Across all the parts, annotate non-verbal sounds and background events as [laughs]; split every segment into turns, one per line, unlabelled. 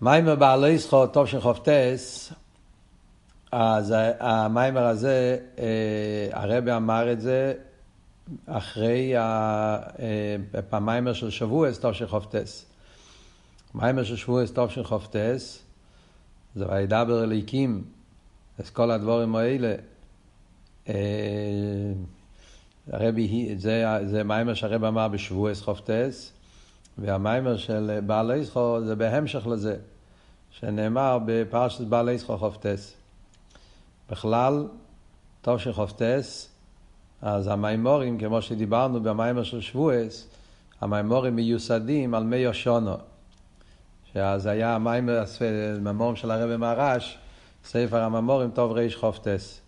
מיימר בעלי זכות, טוב של חופטס, אז המיימר הזה, אה, הרבי אמר את זה אחרי המיימר של שבועס, טוב של חופטס. מיימר של שבועס, טוב של חופטס, זה וידבר אליקים, אז כל הדבורים האלה. אה, הרבי, זה, זה מיימר שהרבי אמר בשבועס חופטס, והמיימר של בעלי איסחו זה בהמשך לזה, שנאמר בפרשת בעלי איסחו חופטס. בכלל, טוב שחופטס, אז המיימורים, כמו שדיברנו במיימר של שבועס, המיימורים מיוסדים על מי יושונו. שאז היה המיימר, הממורים של הרבי מרש, ספר הממורים טוב ריש חופטס.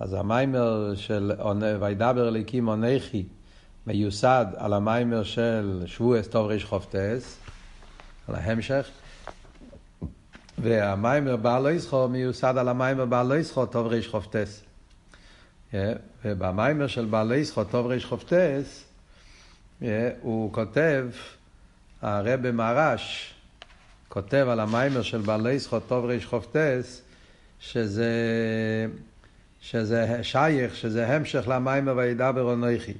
אז המיימר של וידבר אליקים עונכי מיוסד על המיימר של שבועס טוב ריש חופטס, על ההמשך, והמיימר בעל איסחו מיוסד על המיימר בעל איסחו טוב ריש חופטס. ובמיימר של בעל איסחו טוב ריש חופטס, הוא כותב, הרבי מרש כותב על המיימר של בעל איסחו טוב ריש חופטס, שזה, שזה שייך, שזה המשך למיימר וידבר אנוכי.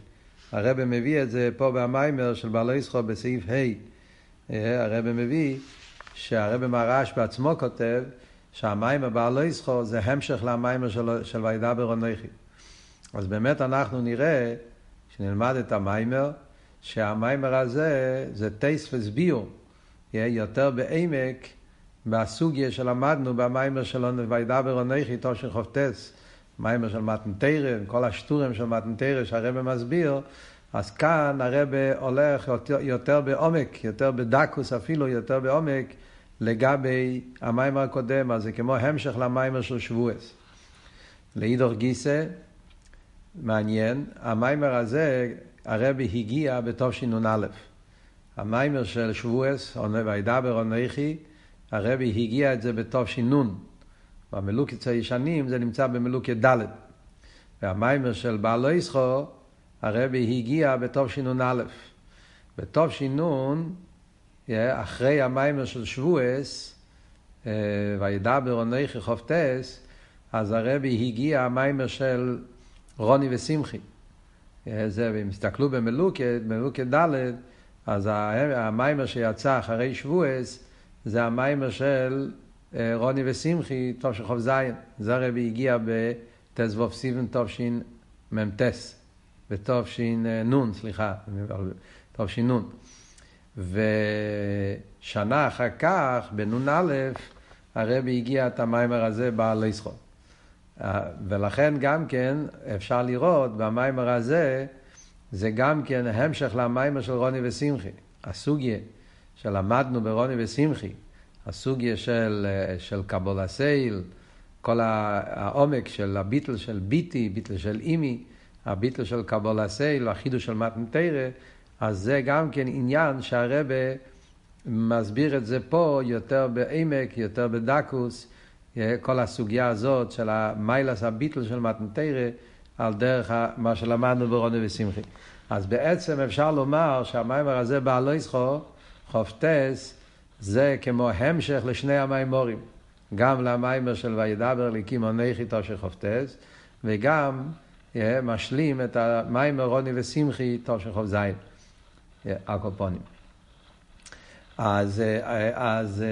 הרב מביא את זה פה במיימר של בעלי ישחו בסעיף ה', הרב מביא שהרב מרש בעצמו כותב שהמיימר בעלי ישחו זה המשך למיימר של, של וידבר אנוכי. אז באמת אנחנו נראה, כשנלמד את המיימר, שהמיימר הזה זה טייס וסביור, יותר בעמק מהסוגיה שלמדנו במיימר של וידבר אנוכי תושן חופטס. מיימר של מתנתרא, כל השטורים של מתנתרא שהרבא מסביר, אז כאן הרבא הולך יותר, יותר בעומק, יותר בדקוס אפילו, יותר בעומק, לגבי המיימר הקודם, אז זה כמו המשך למיימר של שבועס. לאידוך גיסא, מעניין, המיימר הזה, הרבי הגיע בתשנ"א. המיימר של שבועס, וידבר אנכי, הרבי הגיע את זה בתש"ן. במלוקת הישנים זה נמצא במלוקת ד'. והמיימר של בעל איסחו, הרבי הגיע בתשנ"א. בתש"ן, אחרי המיימר של שבועס, אה, וידבר אנכי חופטס, אז הרבי הגיע המיימר של רוני ושמחי. אה, זה, ואם תסתכלו במלוקת, במלוקת ד', אז המיימר שיצא אחרי שבועס, זה המיימר של אה, רוני ושמחי, טוב של חוב זין. זה הרבי הגיע בתזבוב סיבן תשמ"ט, בתש"ן, סליחה, תש"ן. ושנה אחר כך, בנ"א, הרבי הגיע את המיימר הזה בעל לסחוב. אה, ולכן גם כן אפשר לראות במיימר הזה, זה גם כן המשך למיימר של רוני ושמחי. הסוגיה שלמדנו ברוני ושמחי, הסוגיה של, אה, של קבולה סייל, כל העומק של הביטל של ביטי, ביטל של אימי, הביטל של קבולה סייל, החידוש של מתנתרא, אז זה גם כן עניין שהרבה מסביר את זה פה יותר בעמק, יותר בדקוס, אה, כל הסוגיה הזאת של המיילס הביטל של מתנתרא, על דרך מה שלמדנו ברוני ושמחי. אז בעצם אפשר לומר שהמיימר הזה בעל ישחו, חופטס, זה כמו המשך לשני המימורים. גם למיימר של וידבר ליקים עונכי תושר חופטס, וגם yeah, משלים את המיימר רוני ושמחי תושר חוף זין. הקופונים. אז, אז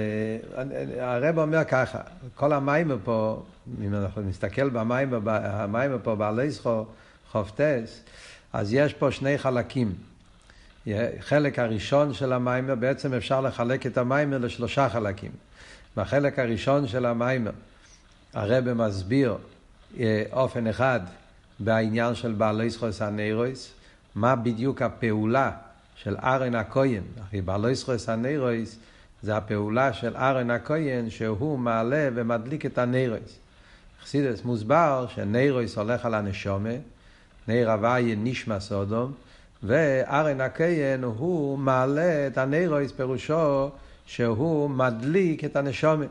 הרב אומר ככה, כל המיימר פה, אם אנחנו נסתכל במיימר, המיימר פה בעלי זכו חופטס, אז יש פה שני חלקים. חלק הראשון של המיימר, בעצם אפשר לחלק את המיימר לשלושה חלקים. בחלק הראשון של המיימר, הרב מסביר אה, אופן אחד בעניין של בעלי זכוס הנרויס, מה בדיוק הפעולה של ארן הכהן. אחי בעלי זכוס הנרויס זה הפעולה של ארן הכהן שהוא מעלה ומדליק את הנרויס. חסידס מוסבר שנרויס הולך על הנשומה, נר הוויה נשמע סודום, וארן הקיין הוא מעלה את הנרויס פירושו שהוא מדליק את הנשומת.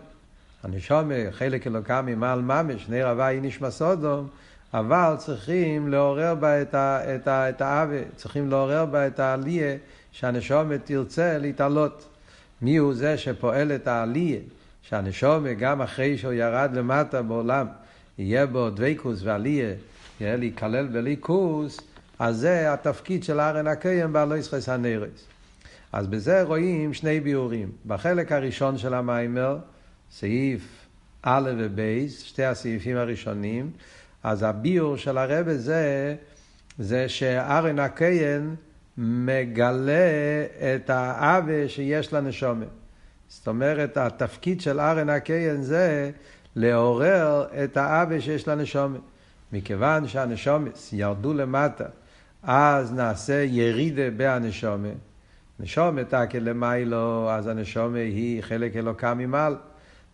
הנשומת, חלק אלוקה ממעל ממש, נר הוואי נשמע סודום, אבל צריכים לעורר בה את, ה, את, את העוול, צריכים לעורר בה את העלייה שהנשומת תרצה להתעלות. מי הוא זה שפועל את העלייה, שהנשומה גם אחרי שהוא ירד למטה בעולם, יהיה בו דבקוס ועלייה, יהיה להיכלל בליכוס, אז זה התפקיד של ארן הקיים באלויסחס הנרס. אז בזה רואים שני ביאורים. בחלק הראשון של המיימר, סעיף א' ובייס, שתי הסעיפים הראשונים, אז הביאור של הרבה זה, זה שארן הקיים מגלה את העוול שיש לנשומת. זאת אומרת, התפקיד של ארן הקיים זה לעורר את העוול שיש לנשומת. מכיוון שהנשומת ירדו למטה, אז נעשה ירידה בהנשומת. נשומת תקל למיילו, אז הנשומת היא חלק אלוקה ממעל,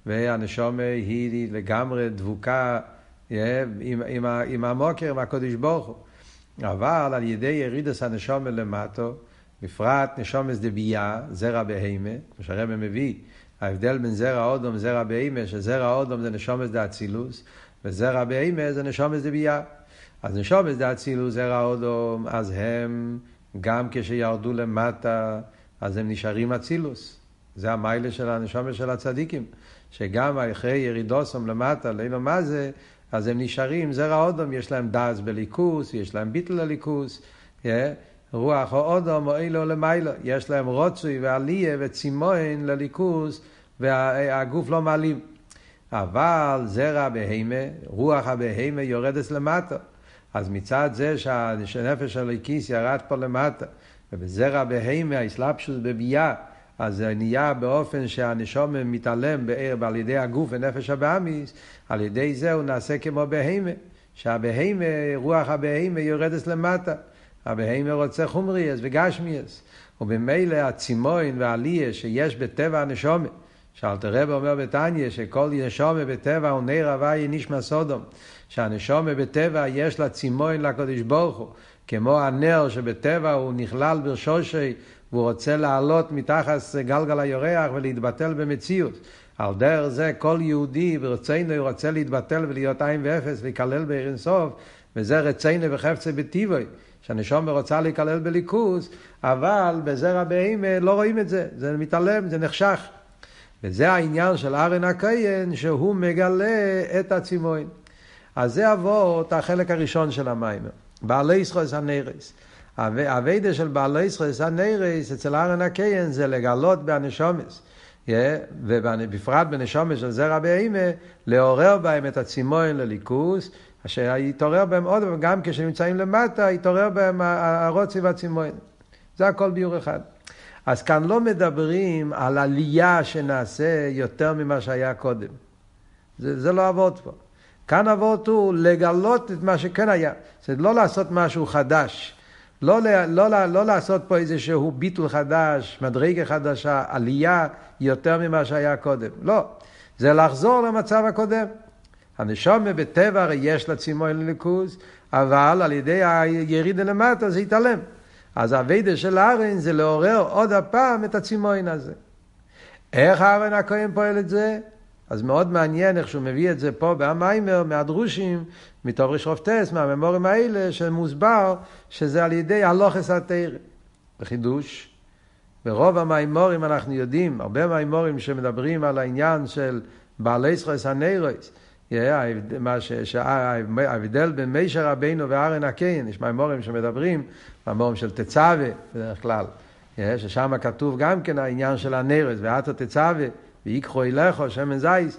והנשומת היא לגמרי דבוקה עם, עם, עם המוקר, עם הקודש ברוך הוא. אבל על ידי ירידס הנשומת למטו, בפרט נשומס דבייה, זרע בהימה, כמו שהרבא מביא, ההבדל בין זרע אודום לזרע בהימה, שזרע אודום זה נשומס דאצילוס, וזרע בהימה זה נשומס דבייה. אז נשומס דאצילוס, זרע אודום, אז הם, גם כשירדו למטה, אז הם נשארים אצילוס. זה המיילה של הנשומס של הצדיקים, שגם אחרי ירידוסם למטה, לילה מה זה, אז הם נשארים, זרע אודום, יש להם דאז בליכוס, יש להם ביטל לליכוס, yeah. רוח או אודום או אילו למיילו, יש להם רוצוי ועליה וצימון לליכוס, והגוף לא מעלים. אבל זרע בהימה, רוח הבהימה יורדת למטה. אז מצד זה שהנפש הליקיס ירד פה למטה, ובזרע בהימה, האסלאפשוס בביאה, אז זה נהיה באופן שהנשום מתעלם בערב על ידי הגוף ונפש הבאמיס, על ידי זה הוא נעשה כמו בהימה, שהבהימה, רוח הבהימה יורדת למטה. הבהימה רוצה חומריאס וגשמיאס, ובמילא הצימוין והעלייה שיש בטבע הנשומת, שאלתר רב אומר בתניא שכל נשומה בטבע הוא נר הוואי נשמע סודום, שהנשומה בטבע יש לה צימוין לקדוש ברוך הוא, כמו הנר שבטבע הוא נכלל ברשושי והוא רוצה לעלות מתחת גלגל היורח ולהתבטל במציאות. על דרך זה כל יהודי ברצינו רוצה להתבטל ולהיות עין ואפס ולהיכלל בעיר אינסוף, וזה רצינו וחפצה בטיבוי. שהנשום רוצה להיכלל בליכוז, אבל בזרע בהמה לא רואים את זה, זה מתעלם, זה נחשך. וזה העניין של ארן הכהן, שהוא מגלה את הצימוין. אז זה אבות החלק הראשון של המיימר. בעלי סחוס הנרס. הווידה של בעלי סחוס הנרס אצל ארן הכהן זה לגלות בהנשומס. ובפרט בנשומס של זרע בהמה, לעורר בהם את הצימוין לליכוס, אשר יתעורר בהם עוד, וגם כשנמצאים למטה, יתעורר בהם הרוצי והצימוין. זה הכל ביור אחד. אז כאן לא מדברים על עלייה שנעשה יותר ממה שהיה קודם. זה, זה לא אבות פה. כאן אבות הוא לגלות את מה שכן היה. זה לא לעשות משהו חדש. לא, לא, לא, לא לעשות פה איזשהו ביטול חדש, מדרגה חדשה, עלייה יותר ממה שהיה קודם. לא. זה לחזור למצב הקודם. הנשומה בטבע הרי יש לה צימון לליכוז, אבל על ידי הירידה למטה זה יתעלם. אז הווידה של הארן זה לעורר עוד הפעם את הצימון הזה. איך הארן הכהן פועל את זה? אז מאוד מעניין איך שהוא מביא את זה פה במיימר, מהדרושים, מתוך רשרופטס, מהממורים האלה, שמוסבר שזה על ידי הלוכס התרא. בחידוש, ברוב המיימורים אנחנו יודעים, הרבה מיימורים שמדברים על העניין של בעלי זכוס הנרויס, ההבדל בין מישר רבינו וארן הקיין, יש מימורים שמדברים, מימורים של תצווה בדרך כלל, ששם כתוב גם כן העניין של הנרס, ועתה תצווה, ויקחו אליכו שמן זייס,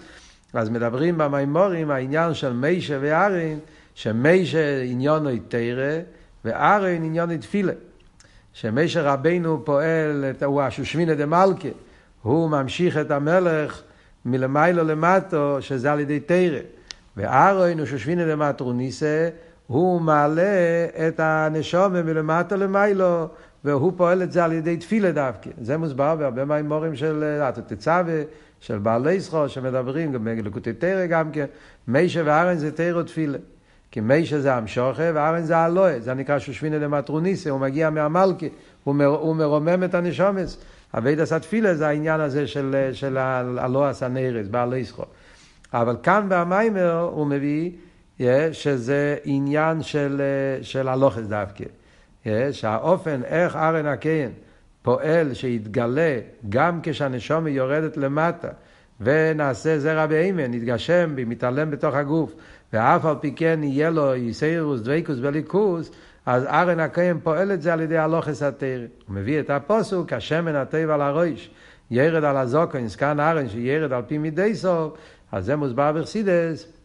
אז מדברים במימורים העניין של מישה וארן, שמישה עניונו תרא, וארן עניונו תפילה. שמישר רבינו פועל, הוא השושמינה דמלכה, הוא ממשיך את המלך מלמיילו למטו, שזה על ידי תרא. וארוין ושושבינה למטרוניסה, הוא מעלה את הנשומה מלמטו למיילו, והוא פועל את זה על ידי תפילה דווקא. זה מוסבר בהרבה מהאמורים של התצווה, של בעלי זכור, שמדברים, גם בלקוטי תרא גם כן, מישה וארן זה תרא תפילה. כי מישה זה המשוכה וארן זה הלואה, זה נקרא שושבינה למטרוניסה, הוא מגיע מהמלכה, הוא, מר, הוא מרומם את הנשומס. אבייד עשה תפילה זה העניין הזה של, של הלא עשה נרס, בעלי זכור. אבל כאן במיימר הוא מביא שזה עניין של, של הלוכס דווקא. שהאופן איך ארן הקיין פועל שיתגלה גם כשהנשומה יורדת למטה ונעשה זרע באימן, יתגשם בי, מתעלם בתוך הגוף, ואף על פי כן יהיה לו יסיירוס, דוויקוס וליכוס, אז ארן הקיים פועל את זה על ידי הלוכס התרא. הוא מביא את הפוסוק, השמן הטבע על הראש, ירד על הזוקן, זקן ארן שירד על פי מידי סוף, אז זה מוסבר בחסידס,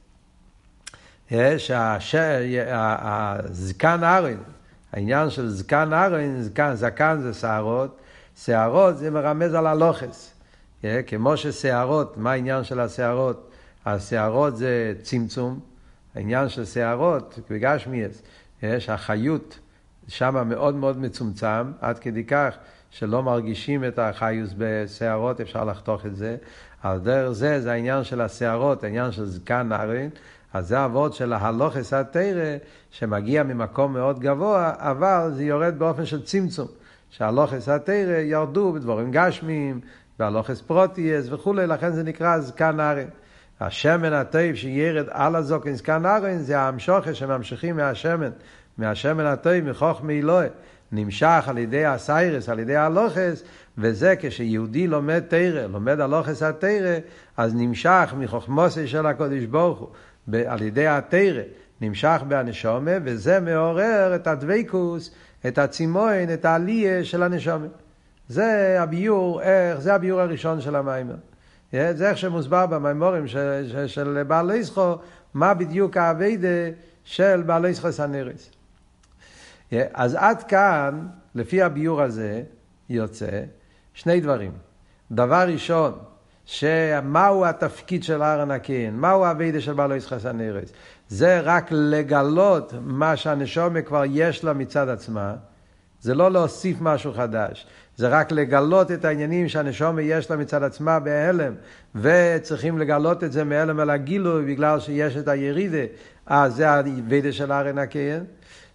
שהזקן ארן, העניין של זקן ארן, זקן, זקן זה שערות, שערות זה מרמז על הלוכס. כמו ששערות, מה העניין של השערות? השערות זה צמצום, העניין של שערות, בגשמיאס, שהחיות שם מאוד מאוד מצומצם, עד כדי כך שלא מרגישים את החיוס בשערות, אפשר לחתוך את זה. על דרך זה, זה העניין של השערות, העניין של זקן ארן, אז זה אבות של ההלוכס התרא, שמגיע ממקום מאוד גבוה, אבל זה יורד באופן של צמצום. שהלוכס התרא ירדו בדבורים גשמיים, והלוכס פרוטיאס וכולי, לכן זה נקרא זקן ארן. השמן הטוב שירד על הזוקן זקן ארן זה המשוכר שממשיכים מהשמן, מהשמן הטוב, מחוכמי אלוהי. נמשך על ידי הסיירס, על ידי הלוכס, וזה כשיהודי לומד תרא, לומד הלוכס התרא, אז נמשך מחוכמוסי של הקודש ברוך הוא, על ידי התרא, נמשך בהנשומה, וזה מעורר את הדבקוס, את הצימון, את העלייה של הנשומה. זה הביור, איך, זה הביור הראשון של המיימר. זה איך שמוסבר במימורים של, של, של בעל איסחו, מה בדיוק האביידה של בעל איסחו סנריס. אז עד כאן, לפי הביור הזה, יוצא שני דברים. דבר ראשון, שמהו התפקיד של ארן הקין, מהו האביידה של בעל איסחו סנריס. זה רק לגלות מה שהנשומה כבר יש לה מצד עצמה. זה לא להוסיף משהו חדש, זה רק לגלות את העניינים שהנשומה יש לה מצד עצמה בהלם, וצריכים לגלות את זה מהלם אל הגילוי בגלל שיש את הירידה, אז זה הווידה של ארן הקיים,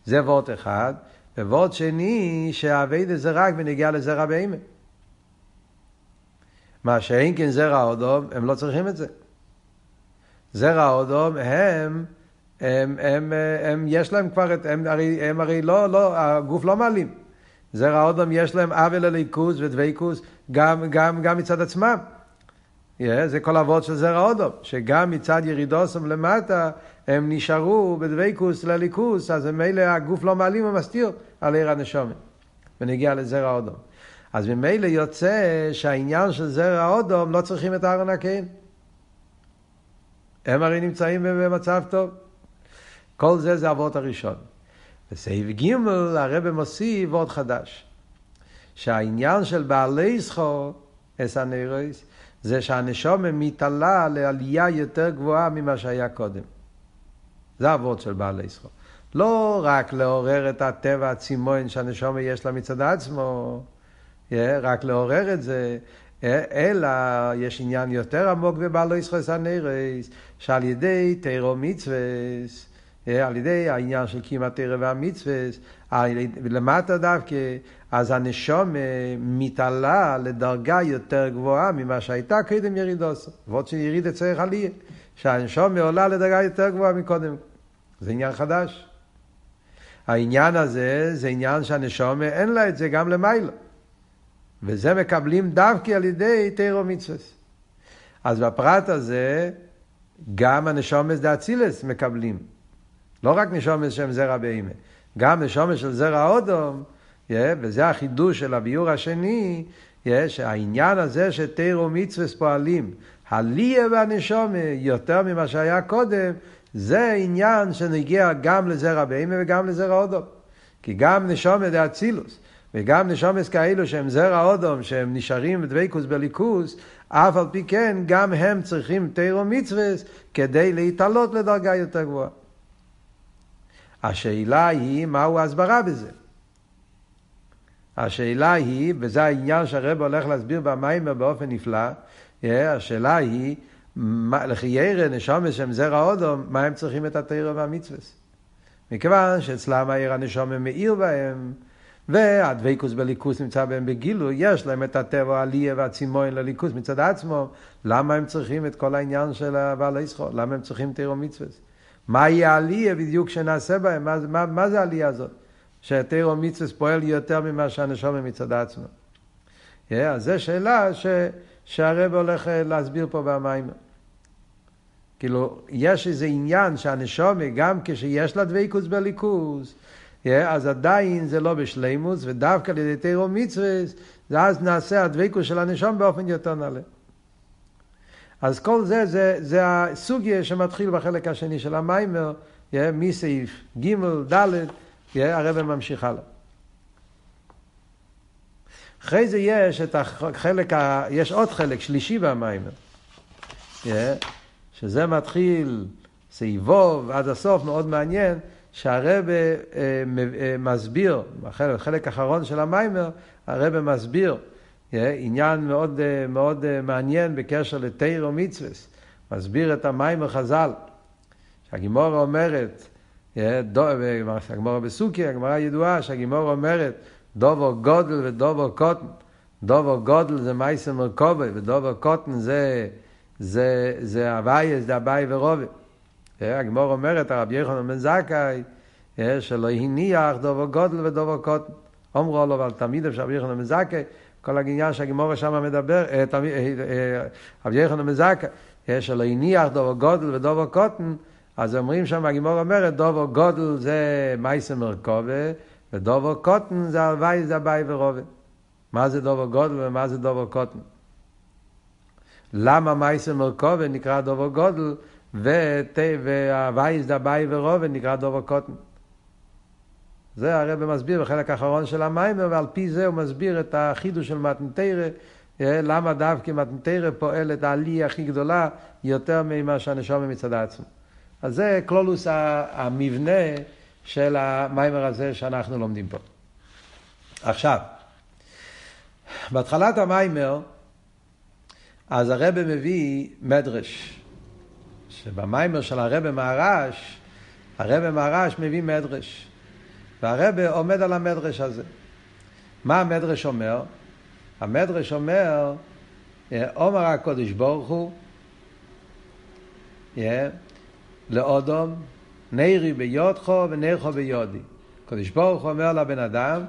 זה וורט אחד, ווורט שני, שהווידה זה רק בנגיע לזרע בהמה. מה שאין כן זרע אודום, הם לא צריכים את זה. זרע אודום הם הם, הם, הם, יש להם כבר, את, הם, הרי, הם הרי לא, לא, הגוף לא מעלים. זרע אודם יש להם עוול לליכוז ודבקוס גם, גם, גם מצד עצמם. Yeah, זה כל אבות של זרע אודום, שגם מצד ירידוסם למטה הם נשארו בדבקוס לליכוס, אז ממילא הגוף לא מעלים ומסתיר על עיר הנשומת, ונגיע לזרע אודום. אז ממילא יוצא שהעניין של זרע אודום לא צריכים את אהרון הקהל. הם הרי נמצאים במצב טוב. כל זה זה אבות הראשון. בסעיף ג' הרב מוסיף עוד חדש. שהעניין של בעלי זכור, אסנרויס, זה שהנשומה מתעלה לעלייה יותר גבוהה ממה שהיה קודם. זה אבות של בעלי זכור. לא רק לעורר את הטבע הצימון שהנשומה יש לה מצד עצמו, רק לעורר את זה, אלא יש עניין יותר עמוק בבעלי זכור אסנרויס, שעל ידי תירו מצווה אה, על ידי העניין של קימת תרא והמצווה, ולמטה דווקא, אז הנשום מתעלה לדרגה יותר גבוהה ממה שהייתה קודם ירידוס. ועוד שיריד צריך עלייה, שהנשום עולה לדרגה יותר גבוהה מקודם. זה עניין חדש. העניין הזה זה עניין שהנשום אין לה את זה גם למיילו. וזה מקבלים דווקא על ידי תירו מצווה. אז בפרט הזה, גם הנשומת דאצילס מקבלים. לא רק נשומת שם זרע בהימה, גם נשומת של זרע אודום, yeah, וזה החידוש של הביור השני, yeah, שהעניין הזה שתירו מצווה פועלים, הליה והנשומה יותר ממה שהיה קודם, זה עניין שנגיע גם לזרע בהימה וגם לזרע אודום. כי גם נשומת דאצילוס, וגם נשומס כאלו שהם זרע אודום, שהם נשארים בדבקוס בליכוס, אף על פי כן, גם הם צריכים תירו מצווה כדי להתעלות לדרגה יותר גבוהה. השאלה היא, מהו ההסברה בזה? השאלה היא, וזה העניין שהרב הולך להסביר במיימר באופן נפלא, השאלה היא, לחיירא נשומת שהם זרע אודום, מה הם צריכים את התרא והמצווה? מכיוון שאצלם העיר הנשומת מאיר בהם, והדבקוס בליכוס נמצא בהם בגילוי, יש להם את הטבע העלייה והצימון לליכוס מצד עצמו, למה הם צריכים את כל העניין של הבעל הישחו? למה הם צריכים תרא ומצווה? מהי העלייה בדיוק שנעשה בהם? מה, מה, מה זה העלייה הזאת? שתירו מצווה פועל יותר ממה שהנשום מצד עצמו. אז זו שאלה ש, שהרב הולך להסביר פה במים. כאילו, יש איזה עניין שהנשומה, גם כשיש לה דבקוס בליכוס, אז עדיין זה לא בשלימוס, ודווקא על ידי תירו מצווה, אז נעשה הדבקוס של הנשום באופן יותר נעלה. אז כל זה, זה, זה הסוגיה שמתחיל בחלק השני של המיימר, מסעיף ג', ד', הרב ממשיך הלאה. אחרי זה יש את החלק, ה... יש עוד חלק שלישי במיימר, שזה מתחיל סעיבוב עד הסוף, מאוד מעניין, שהרבה אה, אה, מסביר, בחלק האחרון של המיימר, הרבה מסביר עניין מאוד, אה, מאוד מעניין בקשר לתיר ומצווה, מסביר את המיימר חז"ל, שהגימורה אומרת, הגמורה בסוכי, הגמורה ידועה, שהגימורה אומרת, דובו גודל ודובו קוטן. דובו גודל זה מייסר מרכובה, ודובו קוטן זה, זה, זה הוויה, זה אביי ורובה. הגמור אומרת, הרב יחנן בן זכאי, שלא הניח דובו גודל ודובו קוטן. אומרו לו, אבל תמיד אפשר רבי יחנן בן זכאי, כל העניין שהגמור שם מדבר, רבי יחנן בן זכאי, שלא הניח דובו גודל ודובו קוטן, אז אומרים שם, הגמור אומרת, דובו גודל זה מייסר מרכובה, ודובו קוטן זה הלוואי, זה אביי ורובה. מה זה דובו גודל ומה זה דובו קוטן? למה מייסר מרכובה נקרא דובו גודל? והווייס דבאי ורובן נקרא דובר קוטן. זה הרב מסביר בחלק האחרון של המיימר, ועל פי זה הוא מסביר את החידוש של מתנתרא, אה, למה דווקא מתנתרא פועלת העלייה הכי גדולה יותר ממה שהנשום מצד עצמו. אז זה כלולוס המבנה של המיימר הזה שאנחנו לומדים פה. עכשיו, בהתחלת המיימר, אז הרב מביא מדרש. שבמיימר של הרבי מהרש, הרבי מהרש מביא מדרש. והרבי עומד על המדרש הזה. מה המדרש אומר? המדרש אומר, עומר הקודש ברוך הוא, לאודום, נרי ביודכו ונרחו ביודי. הקודש ברוך הוא אומר לבן אדם,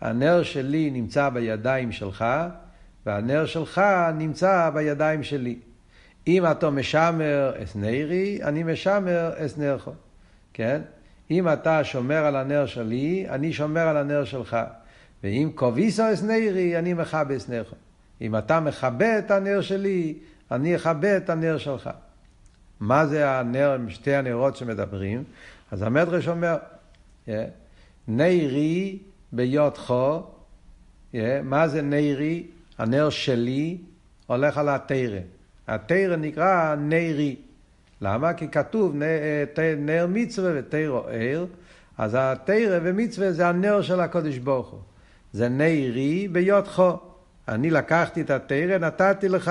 הנר שלי נמצא בידיים שלך, והנר שלך נמצא בידיים שלי. אם אתה משמר אס נרי, אני משמר אס נרחו. כן? אם אתה שומר על הנר שלי, אני שומר על הנר שלך. ואם קוביסו אס נרי, אני מכבה אס נרחו. אם אתה מכבה את הנר שלי, אני אכבה את הנר שלך. מה זה הנר, שתי הנרות שמדברים? אז המדרש אומר, yeah, נרי ביודכו, yeah, מה זה נרי? הנר שלי הולך על התרא. התרא נקרא נרי. למה? כי כתוב נר מצווה ותרא ער, אז התרא ומצווה זה הנר של הקודש ברוך הוא. זה נרי ביודכו. אני לקחתי את התרא, נתתי לך.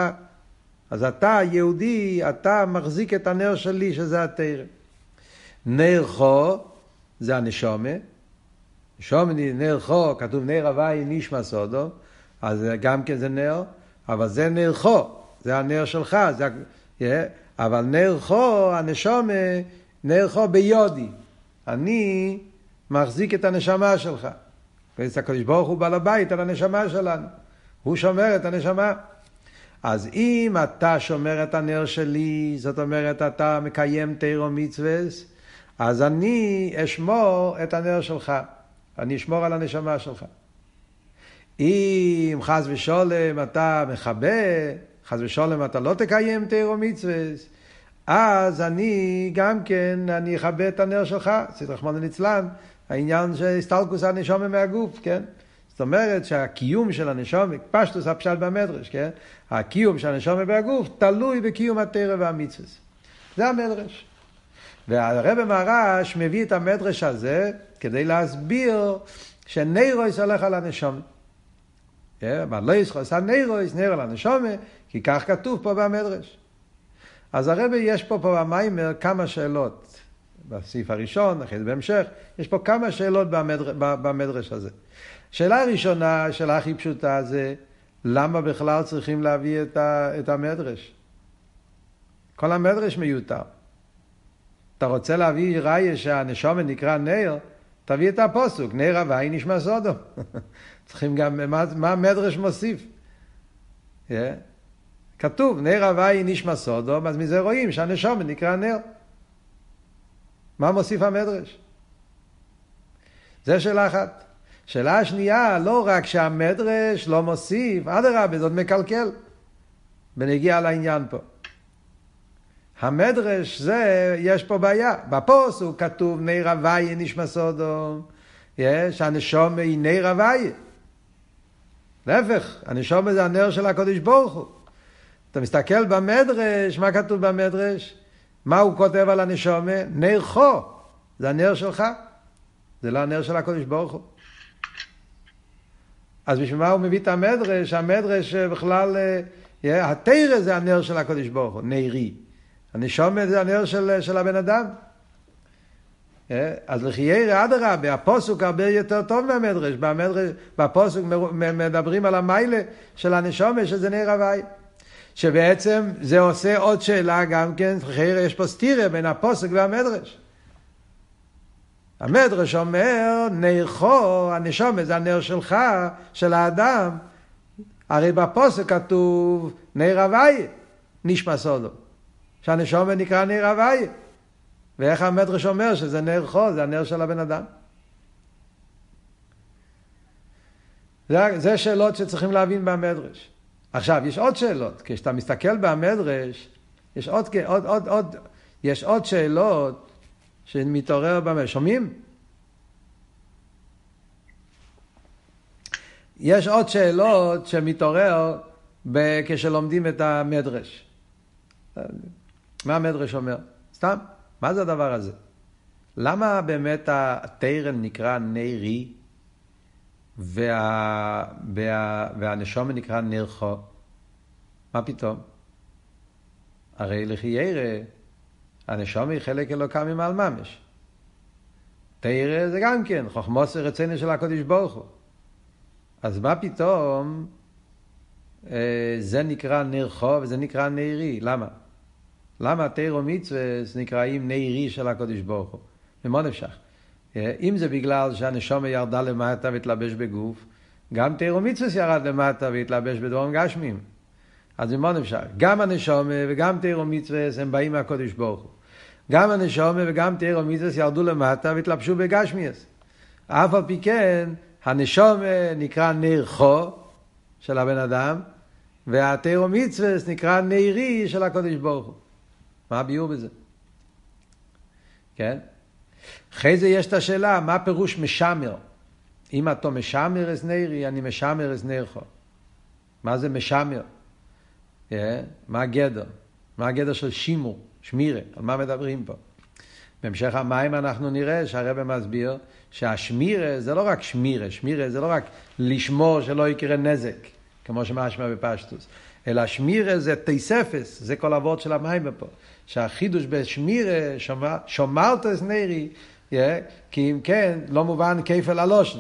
אז אתה יהודי, אתה מחזיק את הנר שלי, שזה התרא. נר חו, זה הנשומה. נשומה, נר חו, כתוב נר הוואי נשמע סודו, אז גם כן זה נר, אבל זה נר חו. זה הנר שלך, זה... yeah, אבל נר חו, הנשומה, נר חו ביודי. אני מחזיק את הנשמה שלך. הקדוש ברוך הוא בעל הבית על הנשמה שלנו. הוא שומר את הנשמה. אז אם אתה שומר את הנר שלי, זאת אומרת אתה מקיים תירו מצווה, אז אני אשמור את הנר שלך. אני אשמור על הנשמה שלך. אם חס ושולם אתה מכבה, חס ושלום אתה לא תקיים תירו מצווה, אז אני גם כן, אני אכבה את הנר שלך, צית רחמנא ליצלן, העניין של הסטלקוס הנשומה מהגוף, כן? זאת אומרת שהקיום של הנשומה, פשטוס הפשט במדרש, כן? הקיום של הנשומה מהגוף תלוי בקיום התרא והמצווה. זה המדרש. והרב מהרש מביא את המדרש הזה כדי להסביר שניירויס הולך על הנשומה. מה לא יסחוס הנרויס, נר על הנשומה, כי כך כתוב פה במדרש. אז הרבי יש פה פה במיימר כמה שאלות. בסעיף הראשון, אחרי זה בהמשך, יש פה כמה שאלות במדר, במדרש הזה. שאלה ראשונה, שאלה הכי פשוטה זה, למה בכלל צריכים להביא את, ה, את המדרש? כל המדרש מיותר. אתה רוצה להביא ראיה שהנשומן נקרא נר, תביא את הפוסוק, נר הוואי נשמע סודו. [laughs] צריכים גם, מה, מה המדרש מוסיף? Yeah. כתוב, נר הוואי נשמע סודום, אז מזה רואים שהנשום נקרא נר. מה מוסיף המדרש? זה שאלה אחת. שאלה שנייה, לא רק שהמדרש לא מוסיף, אדרבה, זאת מקלקל. ונגיע לעניין פה. המדרש זה, יש פה בעיה. בפוסוק כתוב נר הוויה נשמע סודום. יש, הנשום היא נר הוויה. להפך, הנשום זה הנר של הקודש ברוך הוא. אתה מסתכל במדרש, מה כתוב במדרש? מה הוא כותב על הנשום? נר חו. זה הנר שלך. זה לא הנר של הקודש ברוך הוא. אז בשביל מה הוא מביא את המדרש? המדרש בכלל, אה, התרא זה הנר של הקודש ברוך הוא, נרי. הנשומת זה הנר של, של הבן אדם. אה, אז לחיירא אדרבה, הפוסוק הרבה יותר טוב מהמדרש. במדרש, בפוסוק מדברים על המיילה של הנשומת שזה נר הוואי. שבעצם זה עושה עוד שאלה גם כן, חיירא יש פה סטירה בין הפוסק והמדרש. המדרש אומר, נרחו, הנשומת זה הנר שלך, של האדם. הרי בפוסק כתוב נר הוויה, נשמע סודו. שהנשומת נקרא נר הוויה. ואיך המדרש אומר שזה נר חו, זה הנר של הבן אדם. זה, זה שאלות שצריכים להבין במדרש. עכשיו, יש עוד שאלות. כשאתה מסתכל במדרש, יש עוד, עוד, עוד, עוד, יש עוד שאלות שמתעורר במה, שומעים? יש עוד שאלות שמתעורר כשלומדים את המדרש. מה המדרש אומר? סתם, מה זה הדבר הזה? למה באמת התרן נקרא נרי וה, וה, והנשום נקרא נרחו? מה פתאום? הרי לכי ירא הנשום היא חלק אלוקה ממעל ממש. תרא זה גם כן, חוכמוס רצינו של הקודש ברוך הוא. אז מה פתאום אה, זה נקרא נר חוב וזה נקרא נרי? למה? למה תרא ומצווה נקראים נרי של הקודש ברוך הוא? ממה נפשך? אה, אם זה בגלל שהנשום ירדה למטה והתלבש בגוף, גם תרא ומצווה ירד למטה והתלבש בדרום גשמים. אז ממה נפשך? גם הנשום וגם תרא ומצווה הם באים מהקודש ברוך הוא. גם הנשום וגם תרא ומצווה ירדו למטה והתלבשו בגשמיאס. אף על פי כן, הנשום נקרא נר חו של הבן אדם, והתרא ומצווה נקרא נרי של הקודש ברוך הוא. מה הביאור בזה? כן? אחרי זה יש את השאלה, מה פירוש משמר? אם אתה משמר אס נרי, אני משמר אס נרחו. מה זה משמר? Yeah, מה הגדר? מה הגדר של שימור, שמירה? על מה מדברים פה? בהמשך המים אנחנו נראה שהרבא מסביר שהשמירה זה לא רק שמירה, שמירה זה לא רק לשמור שלא יקרה נזק, כמו שמשמע בפשטוס, אלא שמירה זה תייספס, זה כל אבות של המים פה. שהחידוש בשמירה, שומרת את נרי, כי אם כן, לא מובן כפל הלושן.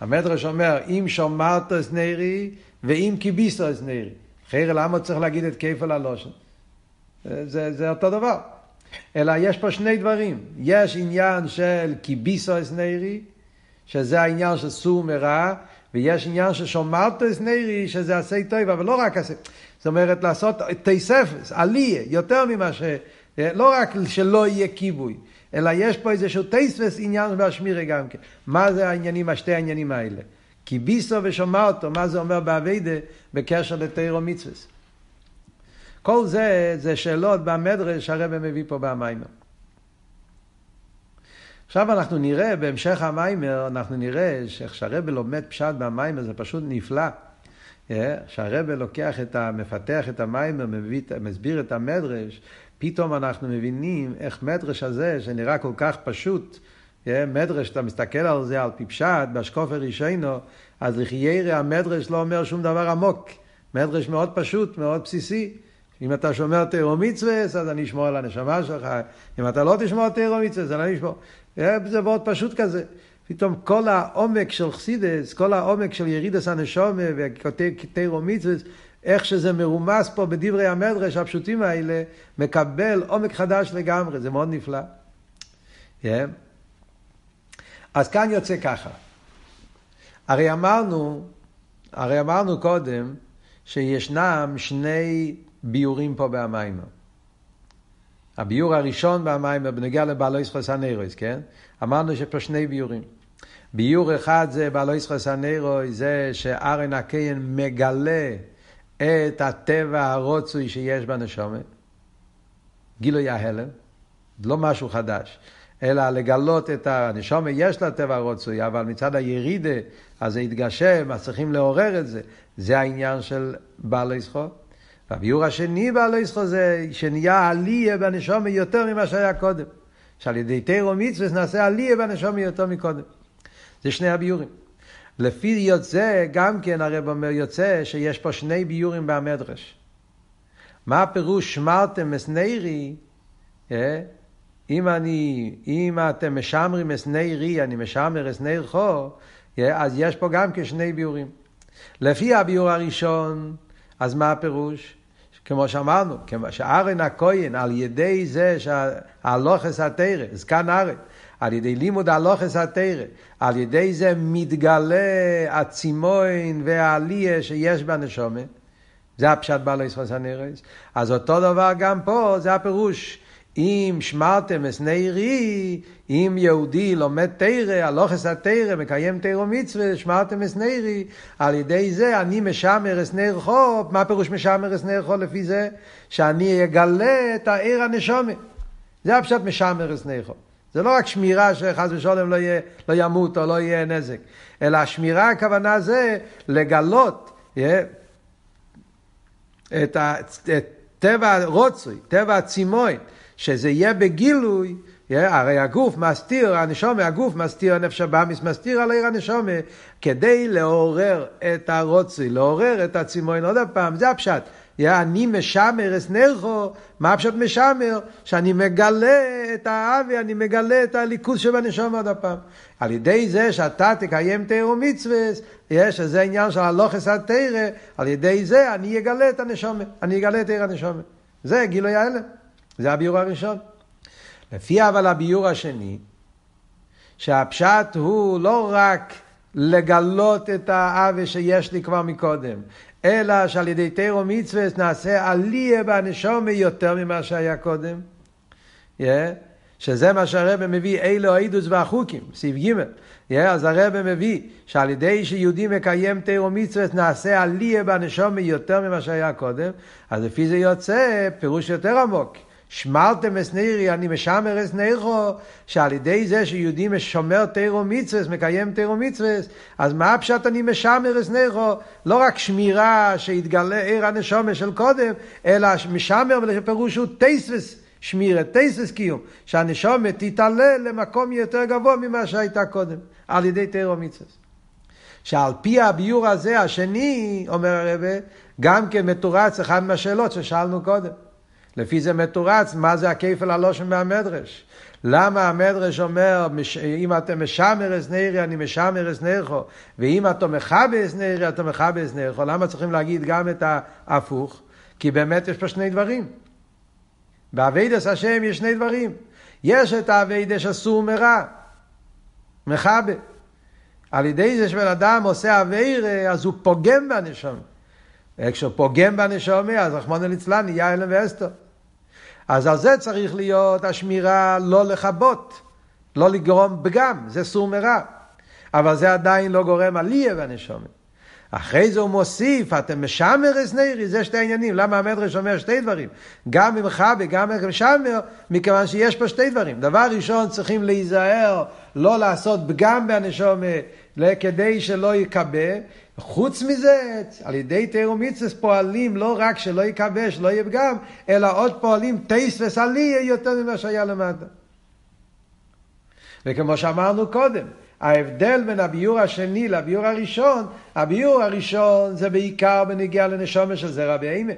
המדרש אומר, אם שומרת את נרי ואם כיביסת את נרי. אחרי למה צריך להגיד את כפל הלושן? זה, זה אותו דבר. אלא יש פה שני דברים. יש עניין של כיביסו אסנרי, שזה העניין של סור מרע, ויש עניין של שומרת אסנרי, שזה עשה טוב, אבל לא רק עשה. זאת אומרת, לעשות תייספס, עליה, יותר ממה ש... לא רק שלא יהיה כיבוי, אלא יש פה איזשהו תייספס עניין בהשמירה גם כן. מה זה העניינים, השתי העניינים האלה? כיביסו ושומרתו, מה זה אומר באביידה בקשר לתיירו מצווה. כל זה, זה שאלות במדרש שהרבא מביא פה במיימר. עכשיו אנחנו נראה, בהמשך המיימר, אנחנו נראה שאיך שהרבא לומד פשט במיימר זה פשוט נפלא. אה, שהרבא לוקח את ה... מפתח את המיימר, מסביר את המדרש, פתאום אנחנו מבינים איך מדרש הזה, שנראה כל כך פשוט, אה, מדרש, אתה מסתכל על זה על פי פשט, באשקופר רישיינו, אז לחיירא המדרש לא אומר שום דבר עמוק. מדרש מאוד פשוט, מאוד בסיסי. אם אתה שומר תירו מצווה, אז אני אשמור על הנשמה שלך. אם אתה לא תשמור תירו מצווה, אז אני אשמור. זה מאוד פשוט כזה. פתאום כל העומק של חסידס, כל העומק של ירידס הנשומה ותירו מצווה, איך שזה מרומס פה בדברי המדרש הפשוטים האלה, מקבל עומק חדש לגמרי, זה מאוד נפלא. Yeah. אז כאן יוצא ככה. הרי אמרנו, הרי אמרנו קודם, שישנם שני ביורים פה במיימר. הביור הראשון במיימר בנוגע לבעלו ישחוס הנרויס, כן? אמרנו שפה שני ביורים. ביור אחד זה בעלו ישחוס הנרויס, זה שארן הקיין מגלה את הטבע הרוצוי שיש בנשומת. גילוי ההלם, לא משהו חדש, אלא לגלות את הנשומת, יש לה טבע רצוי, אבל מצד הירידה, אז זה יתגשם, אז צריכים לעורר את זה. זה העניין של בעל ישחו. והביאור השני בעל ישחו זה שנהיה עלייה בנשומת יותר ממה שהיה קודם. שעל ידי תירו מצווה נעשה עלייה בנשומת יותר מקודם. זה שני הביורים. לפי יוצא, גם כן הרב אומר יוצא, שיש פה שני ביורים במדרש. מה הפירוש שמרתם אסנרי? אה? אם אני, אם אתם משמרים אסנרי, אני משמר אסנר חו, אה? אז יש פה גם כשני ביורים. לפי הביור הראשון, אז מה הפירוש? כמו שאמרנו, שארן הכהן, על ידי זה שהלוכס התרא, זקן ארן, על ידי לימוד הלוכס התרא, על ידי זה מתגלה הצימון והעלייה שיש בנשומת, זה הפשט בעל ישחוס הנרס. אז אותו דבר גם פה, זה הפירוש. אם שמרתם אסנרי, אם יהודי לומד תרא, הלוכס התרא, מקיים תרא מצווה, שמרתם אסנרי, על ידי זה אני משמר אסנר חו, מה פירוש משמר אסנר חו לפי זה? שאני אגלה את העיר הנשומת. זה הפשט משמר אסנר חו. זה לא רק שמירה שחס ושלום לא, יהיה, לא ימות או לא יהיה נזק, אלא השמירה הכוונה זה לגלות, יהיה, את הטבע רוצוי, טבע הצימוי, שזה יהיה בגילוי, הרי הגוף מסתיר, הנשומה, הגוף מסתיר, הנפש הבאמיס מסתיר על עיר הנשומה, כדי לעורר את הרוצוי, לעורר את הצימוי, עוד פעם, זה הפשט. אני משמר אס נרחו, מה פשוט משמר? שאני מגלה את האבי, אני מגלה את הליכוז שבנשום עוד הפעם. על ידי זה שאתה תקיים תירו מצווה, יש, זה עניין של הלוכס התרא, על ידי זה אני אגלה את הנשומת, אני אגלה את עיר הנשומת. זה גילוי ההלם, זה הביור הראשון. לפי אבל הביור השני, שהפשט הוא לא רק לגלות את האווה שיש לי כבר מקודם, אלא שעל ידי תירו מצווה נעשה עליה בנשומה יותר ממה שהיה קודם. Yeah. שזה מה שהרבא מביא, אלו העידוס והחוקים, סעיף ג', yeah, אז הרבא מביא שעל ידי שיהודי מקיים תירו מצווה נעשה עליה בנשומה יותר ממה שהיה קודם, אז לפי זה יוצא פירוש יותר עמוק. שמרתם אסנירי, אני משמר אסנירו, שעל ידי זה שיהודי משומר תירו מצווה, מקיים תירו מצווה, אז מה הפשט אני משמר אסנירו? לא רק שמירה שיתגלה עיר הנשומה של קודם, אלא משמר ולפירוש הוא תייסווס שמירה, תייסווס קיום, שהנשומה תתעלה למקום יותר גבוה ממה שהייתה קודם, על ידי תירו מצווה. שעל פי הביור הזה, השני, אומר הרבה, גם כן מתורץ אחד מהשאלות ששאלנו קודם. לפי זה מתורץ, מה זה הכפל הלשון מהמדרש? למה המדרש אומר, אם אתה משמר את נרי, אני משמר את נרך, ואם אתה מכבה את נרי, אני מכבה את נרך, למה צריכים להגיד גם את ההפוך? כי באמת יש פה שני דברים. בעבודת השם יש שני דברים. יש את העבודת הסור מרע, מכבה. על ידי זה שבן אדם עושה אביירה, אז הוא פוגם בנשום. כשהוא פוגם בנשום, אז רחמנא ליצלן נהיה אלם ואסתר. אז על זה צריך להיות השמירה לא לכבות, לא לגרום פגם, זה סור מרע. אבל זה עדיין לא גורם עלייה בנשומת. אחרי זה הוא מוסיף, אתם משמר אסנרי, זה שתי עניינים. למה המדרש אומר שתי דברים? גם ממך וגם משמר, מכיוון שיש פה שתי דברים. דבר ראשון, צריכים להיזהר לא לעשות פגם בנשומת כדי שלא יכבה, חוץ מזה, על ידי תירו מצווה פועלים לא רק שלא יכבש, לא יהיה פגם, אלא עוד פועלים טייס וסליה יותר ממה שהיה למטה. וכמו שאמרנו קודם, ההבדל בין הביור השני לביור הראשון, הביור הראשון זה בעיקר בנגיעה לנשומה של זרע בהמה.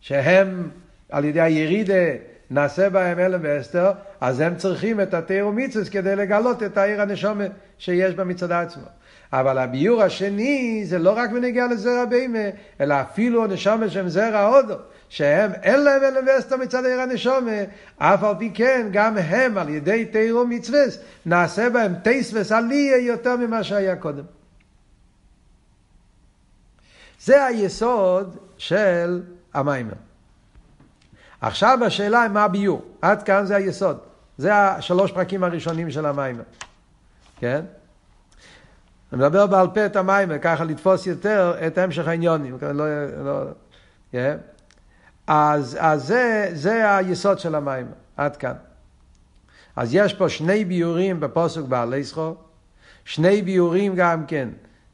שהם על ידי הירידה נעשה בהם אלם ואסתר, אז הם צריכים את מצווה כדי לגלות את העיר הנשומה שיש במצד עצמו. אבל הביור השני זה לא רק בנגיע לזרע בימה, אלא אפילו הנשומה שהם זרע הודו, שהם אין להם אלם ואסתר מצד העיר הנשומה, אף על פי כן גם הם על ידי תירו מצווה נעשה בהם טייס וסליה יותר ממה שהיה קודם. זה היסוד של המיימר. עכשיו השאלה מה הביור. עד כאן זה היסוד. זה השלוש פרקים הראשונים של המיימר. כן? אני מדבר בעל פה את המיימר, ככה לתפוס יותר את המשך העניונים. לא, לא, yeah. כן? אז, אז זה, זה היסוד של המיימר, עד כאן. אז יש פה שני ביורים בפוסק בעלי זכור, שני ביורים גם כן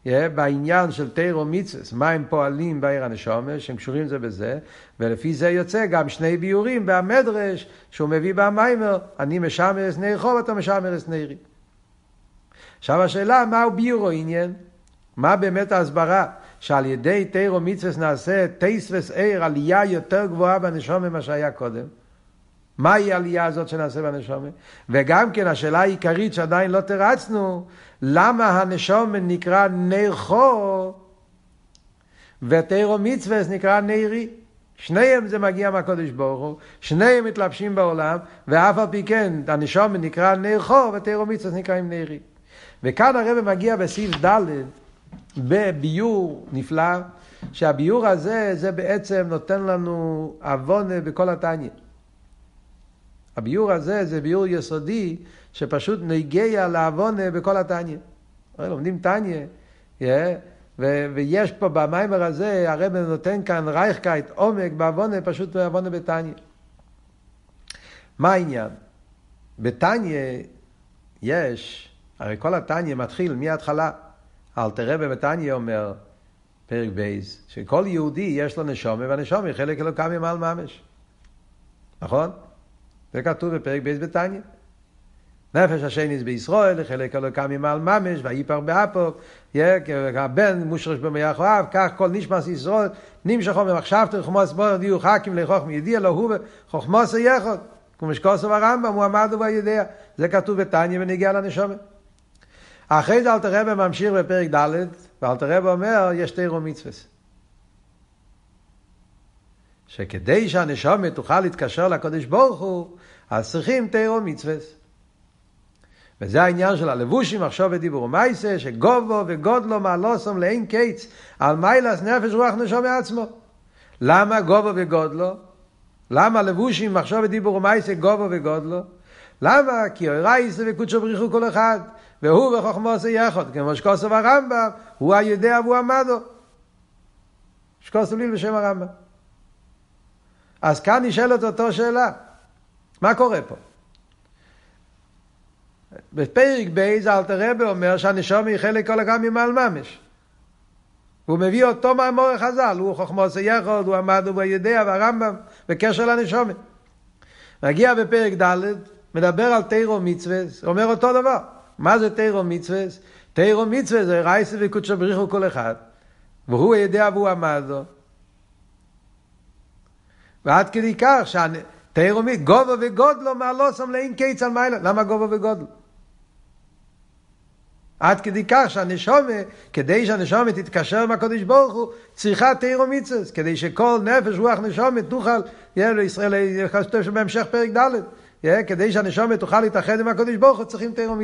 yeah, בעניין של תירו מה הם פועלים בעיר הנשומה, שהם קשורים זה בזה, ולפי זה יוצא גם שני ביורים במדרש שהוא מביא במיימר, אני משמר את נר חוב, אתה משמר את נרי. עכשיו השאלה, מהו ביורו עניין? מה באמת ההסברה? שעל ידי תירו מצווה נעשה טייסווס עיר, עלייה יותר גבוהה בנשומה ממה שהיה קודם. מהי העלייה הזאת שנעשה בנשומה? וגם כן השאלה העיקרית שעדיין לא תרצנו, למה הנשומה נקרא נר חור ותירו מצווה נקרא נרי? שניהם זה מגיע מהקודש ברוך הוא, שניהם מתלבשים בעולם, ואף על פי כן הנשומה נקרא נר חור ותירו מצווה נקראים נרי. וכאן הרב מגיע בסעיף ד' בביור נפלא, שהביור הזה, זה בעצם נותן לנו עוונה בכל התניא. הביאור הזה זה ביאור יסודי שפשוט נוגע להבנה בכל התניא. לומדים תניא, yeah, ו- ויש פה במאמר הזה, הרב נותן כאן רייכקייט, עומק בהבנה, פשוט בהבנה בתניא. מה העניין? בתניא יש, הרי כל התניא מתחיל מההתחלה. אלטער רבי בתניא אומר, פרק בייז, שכל יהודי יש לו נשמה, והנשמה היא חלק אלוקה ממעל ממש. נכון? זה כתוב בפרק בייז בתניא. נפש השני בישראל, חלק אלוקם ממעל ממש, ויפר באפו, הבן מושרש במח אוהב, כך כל נשמס ישראל, נמשכו ממחשבתו, חוכמוס בו, דיו חכים לחוכם ידיע, לא הוא חוכמוס היחוד. כמו שכוסו הרמב"ם, הוא עמד ויודע. זה כתוב בתניא ונגיע לנשומה. אחרי זה אלתר רבי ממשיך בפרק ד', ואלתר רבי אומר, יש תירו מצווה. שכדי שהנשומת תוכל להתקשר לקודש ברוך הוא, אז צריכים תירו מצווה. וזה העניין של הלבושים, עכשיו ודיבור ומייסה, שגובו וגודלו מעלוסום לאין קיץ, על מיילס נפש רוח נשום מעצמו. למה גובו וגודלו? למה לבושים, מחשוב ודיבור ומייסה, גובו וגודלו? למה? כי אוירייסה וקודשו בריחו כל אחד. והוא וחוכמו עושה יחד, כמו שכוסף הרמב"ם, הוא היודע והוא עמדו. שכוסף ליל בשם הרמב"ם. אז כאן נשאלת אותו שאלה, מה קורה פה? בפרק בייז אלתר רבי אומר שהנשום היא חלק כל הגמי ממעל ממש. הוא מביא אותו מאמור החז"ל, הוא חוכמו עושה יחד, הוא עמד וביודע והרמב"ם, בקשר לנשומת. מגיע בפרק ד', מדבר על תירו מצווה, אומר אותו דבר. מה זה תירו מצווה? תירו מצווה זה רייסה וקודשו בריחו כל אחד. והוא יודע והוא עמד לו. ועד כדי כך שתירו מצווה, גובה וגודלו מעלו שם לאין קיץ על מיילה. למה גובה וגודלו? עד כדי כך שהנשומה, כדי שהנשומה תתקשר עם הקודש ברוך הוא, צריכה תירו מצווה, כדי שכל נפש רוח נשומה תוכל, יהיה לישראל, כתוב בהמשך פרק ד', כדי שהנשומה תוכל להתאחד עם הקודש ברוך הוא, צריכים תירו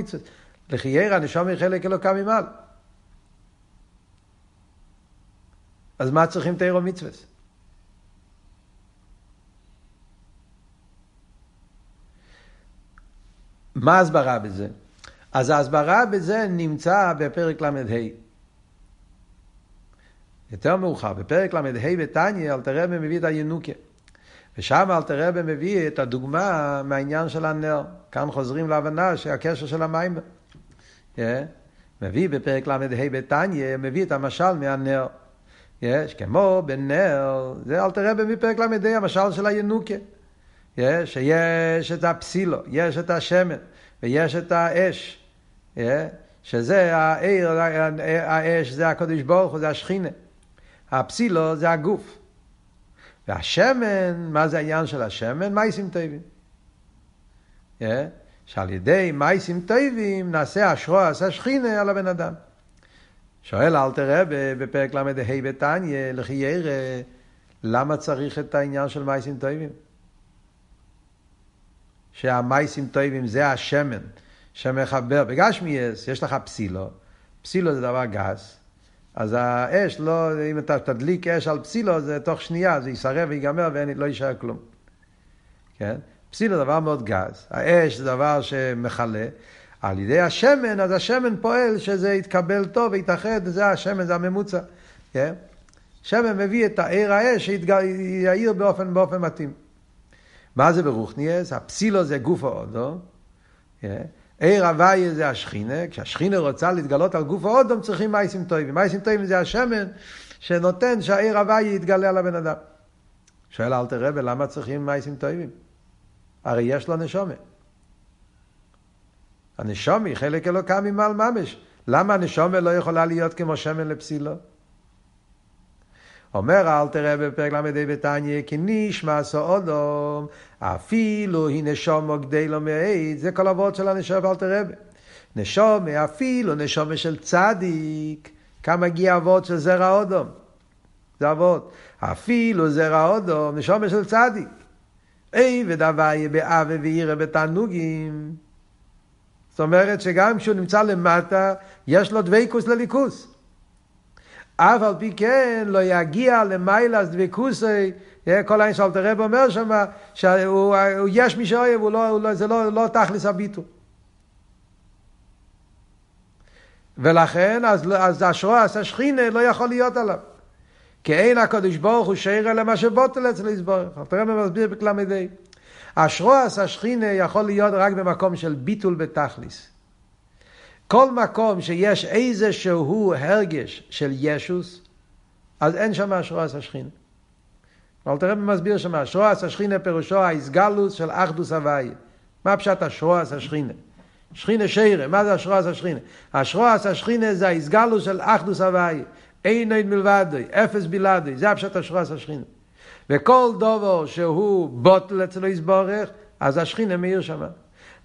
מצווה. לחייר הנשום היא חלק אלוקה ממעל. אז מה צריכים תירו מצווה? מה ההסברה בזה? אז ההסברה בזה נמצא בפרק ל"ה. יותר מאוחר, בפרק ל"ה בתניא, אלתר רבי מביא את הינוקיה. ושם אלתר רבי מביא את הדוגמה מהעניין של הנר. כאן חוזרים להבנה שהקשר של המים. מביא בפרק ל"ה בתניא, מביא את המשל מהנר. יש כמו בנר, זה אל תראה בפרק ל"ה, המשל של הינוקה. שיש את הפסילו, יש את השמן, ויש את האש. שזה העיר, האש זה הקדוש ברוך הוא, זה השכינה. הפסילו זה הגוף. והשמן, מה זה העניין של השמן? מייסים טובים. שעל ידי מייסים טובים נעשה אשרו עשה שכינה על הבן אדם. שואל אלתר רבי בפרק ל"ה בתניא, לכי ירא, למה צריך את העניין של מייסים טובים? שהמייסים טובים זה השמן שמחבר, בגשמי יש, לך פסילו, פסילו זה דבר גס, אז האש, לא, אם אתה תדליק אש על פסילו, זה תוך שנייה, זה יישרף ויגמר ולא יישאר כלום. כן? פסילו זה דבר מאוד גז. האש זה דבר שמכלה. על ידי השמן, אז השמן פועל שזה יתקבל טוב ויתאחד, זה השמן, זה הממוצע. כן? שמן מביא את העיר האש שיעיר באופן, באופן מתאים. מה זה ברוכניאס? הפסילו זה גוף האודו. כן? עיר הוויה זה השכינה, כשהשכינה רוצה להתגלות על גוף האודום צריכים מייסים טובים. מייסים טובים זה השמן שנותן שהעיר הוויה יתגלה על הבן אדם. שואל אלתר רבי, למה צריכים מייסים טובים? הרי יש לו נשומה. הנשומה היא חלק אלוקה ממעל ממש. למה הנשומה לא יכולה להיות כמו שמן לפסילו? אומר אל תראה בפרק ל"ה בתניא, כי נשמע סעודום, אפילו היא נשומו גדלו מעיד, זה כל אבות של הנשום אל תראה. נשומה, אפילו נשומה של צדיק, כמה מגיע אבות של זרע אודום. זה אבות. אפילו זרע אודום, נשומה של צדיק. אי ודוויה באווה ואירא בתענוגים. זאת אומרת שגם כשהוא נמצא למטה, יש לו דבקוס לליכוס. אף על פי כן לא יגיע למיילס דבקוסי, כל העניין שאלתר רב אומר שם, שהוא יש מי שאוהב, לא, לא, זה לא, לא תכלס הביטו. ולכן, אז, אז השרועס השכינה לא יכול להיות עליו. כי אין הקדוש ברוך הוא שאיר אלא מה שבוטל אצל יסבורך. רב מסביר בקלמדי. השרועס השכינה יכול להיות רק במקום של ביטול בתכליס. כל מקום שיש איזשהו הרגש של ישוס, אז אין שם אשרועס השכינה. אבל תראה מסביר שם, אשרועס השכינה פירושו האיסגלוס של אחדוס הוויה. מה פשט אשרועס השכינה? שכינה שירה, מה זה אשרועס השכינה? אשרועס השכינה זה האיסגלוס של אחדוס הוויה. אין אין מלבדוי, אפס בלעדוי, זה הפשט אשרועס השכינה. וכל דובר שהוא בוטל אצלו יסבורך, אז השכינה מאיר שמה.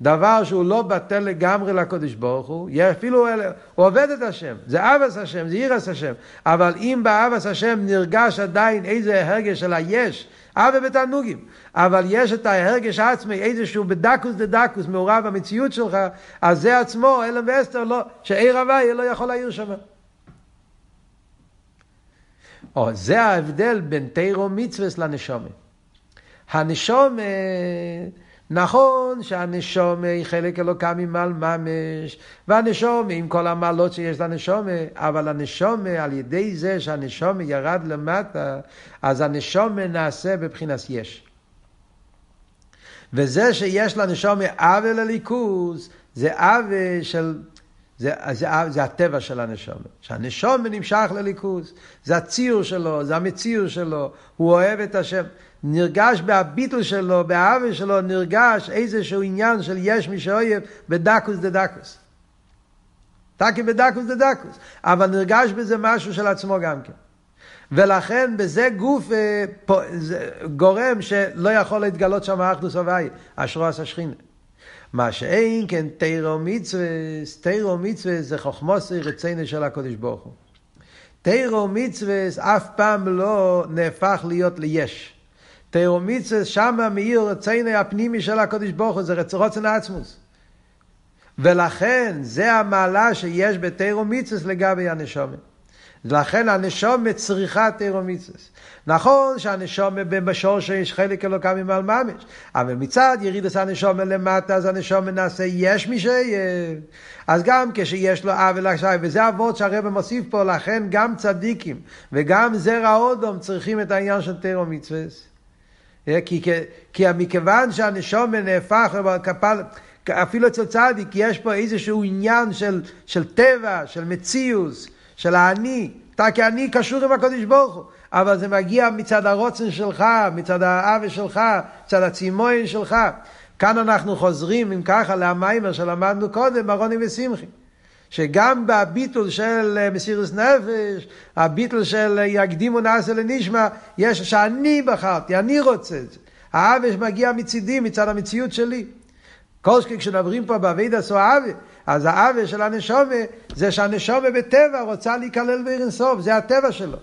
דבר שהוא לא בטל לגמרי לקודש ברוך הוא, אפילו הוא עובד את השם, זה אבס השם, זה אירס השם, אבל אם באבס השם נרגש עדיין איזה הרגש של היש, אבה בתענוגים, אבל יש את ההרגש העצמי, איזשהו בדקוס דדקוס מעורב במציאות שלך, אז זה עצמו, אלם ואסתר, לא, שעיר הוואי לא יכול להעיר שם. או, זה ההבדל בין תירו מצווה לנשומה. הנשומה... נכון שהנשומה היא חלק אלוקה ממעל ממש, והנשומה עם כל המעלות שיש לנשומה, אבל הנשומה על ידי זה שהנשומה ירד למטה, אז הנשומה נעשה בבחינת יש. וזה שיש לנשומה עוול לליכוז, זה עוול של... זה, זה, זה הטבע של הנשומה. שהנשומה נמשך לליכוז, זה הציור שלו, זה המציאות שלו, הוא אוהב את השם. נרגש בהביטל שלו, באהבה שלו, נרגש איזשהו עניין של יש מי שאויב בדקוס דה דקוס. תקי בדקוס דה דקוס. אבל נרגש בזה משהו של עצמו גם כן. ולכן בזה גוף אה, פה, זה, גורם שלא יכול להתגלות שם אחדוס הוואי, אשרו עשה שכינה. מה שאין כן תירו מצווה, תירו מצווה זה חוכמוסי רצינו של הקודש ברוך הוא. תירו מצווה אף פעם לא נהפך להיות ליש. תאומיצס שמה מאיר רציני הפנימי של הקודש ברוך הוא, זה רוצן עצמוס. ולכן זה המעלה שיש בתאומיצס לגבי הנשומת. לכן הנשומת צריכה תאומיצס. נכון שהנשומת בשור שיש חלק אלוקה ממעל ממש, אבל מצד ירידס הנשומת למטה, אז הנשומת נעשה יש מי שיהיה. אז גם כשיש לו עוול עכשיו, וזה אבות שהרבא מוסיף פה, לכן גם צדיקים וגם זרע אודום צריכים את העניין של תאומיצס. אה, כי, כי מכיוון שהנשומן נהפך, אפילו אצל צדיק יש פה איזשהו עניין של, של טבע, של מציאוס, של האני, אתה כאני קשור עם הקודש ברוך הוא, אבל זה מגיע מצד הרוצן שלך, מצד האווה שלך, מצד הצימוין שלך. כאן אנחנו חוזרים, אם ככה, למיימר שלמדנו קודם, ארוני ושמחי. שגם בביטול של אה, מסירוס נפש, הביטול של אה, יקדימו נעשה לנשמע, יש שאני בחרתי, אני רוצה את זה. האבש מגיע מצידי, מצד המציאות שלי. כל שכי כשנדברים פה באבידה סו אבי, אז האבי של הנשומה זה שהנשומה בטבע רוצה להיכלל בעיר אינסוף, זה הטבע שלו.